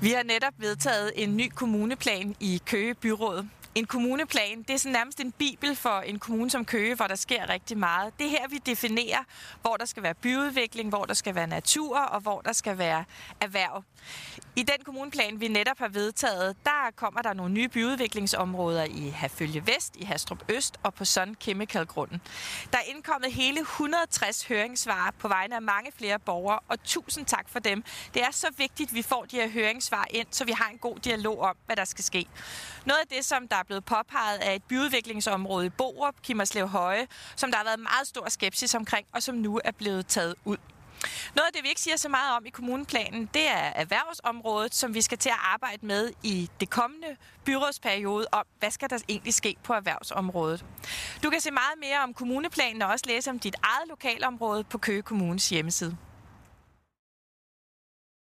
Vi har netop vedtaget en ny kommuneplan i Køge Byråd. En kommuneplan, det er sådan nærmest en bibel for en kommune som Køge, hvor der sker rigtig meget. Det er her, vi definerer, hvor der skal være byudvikling, hvor der skal være natur og hvor der skal være erhverv. I den kommuneplan, vi netop har vedtaget, der kommer der nogle nye byudviklingsområder i Herfølge Vest, i Hastrup Øst og på Sun Chemical Grunden. Der er indkommet hele 160 høringssvar på vegne af mange flere borgere, og tusind tak for dem. Det er så vigtigt, at vi får de her høringssvar ind, så vi har en god dialog om, hvad der skal ske. Noget af det, som der blevet påpeget af et byudviklingsområde i Borup, Kimmerslev Høje, som der har været meget stor skepsis omkring, og som nu er blevet taget ud. Noget af det, vi ikke siger så meget om i kommuneplanen, det er erhvervsområdet, som vi skal til at arbejde med i det kommende byrådsperiode om, hvad skal der egentlig ske på erhvervsområdet. Du kan se meget mere om kommuneplanen og også læse om dit eget lokalområde på Køge Kommunes hjemmeside.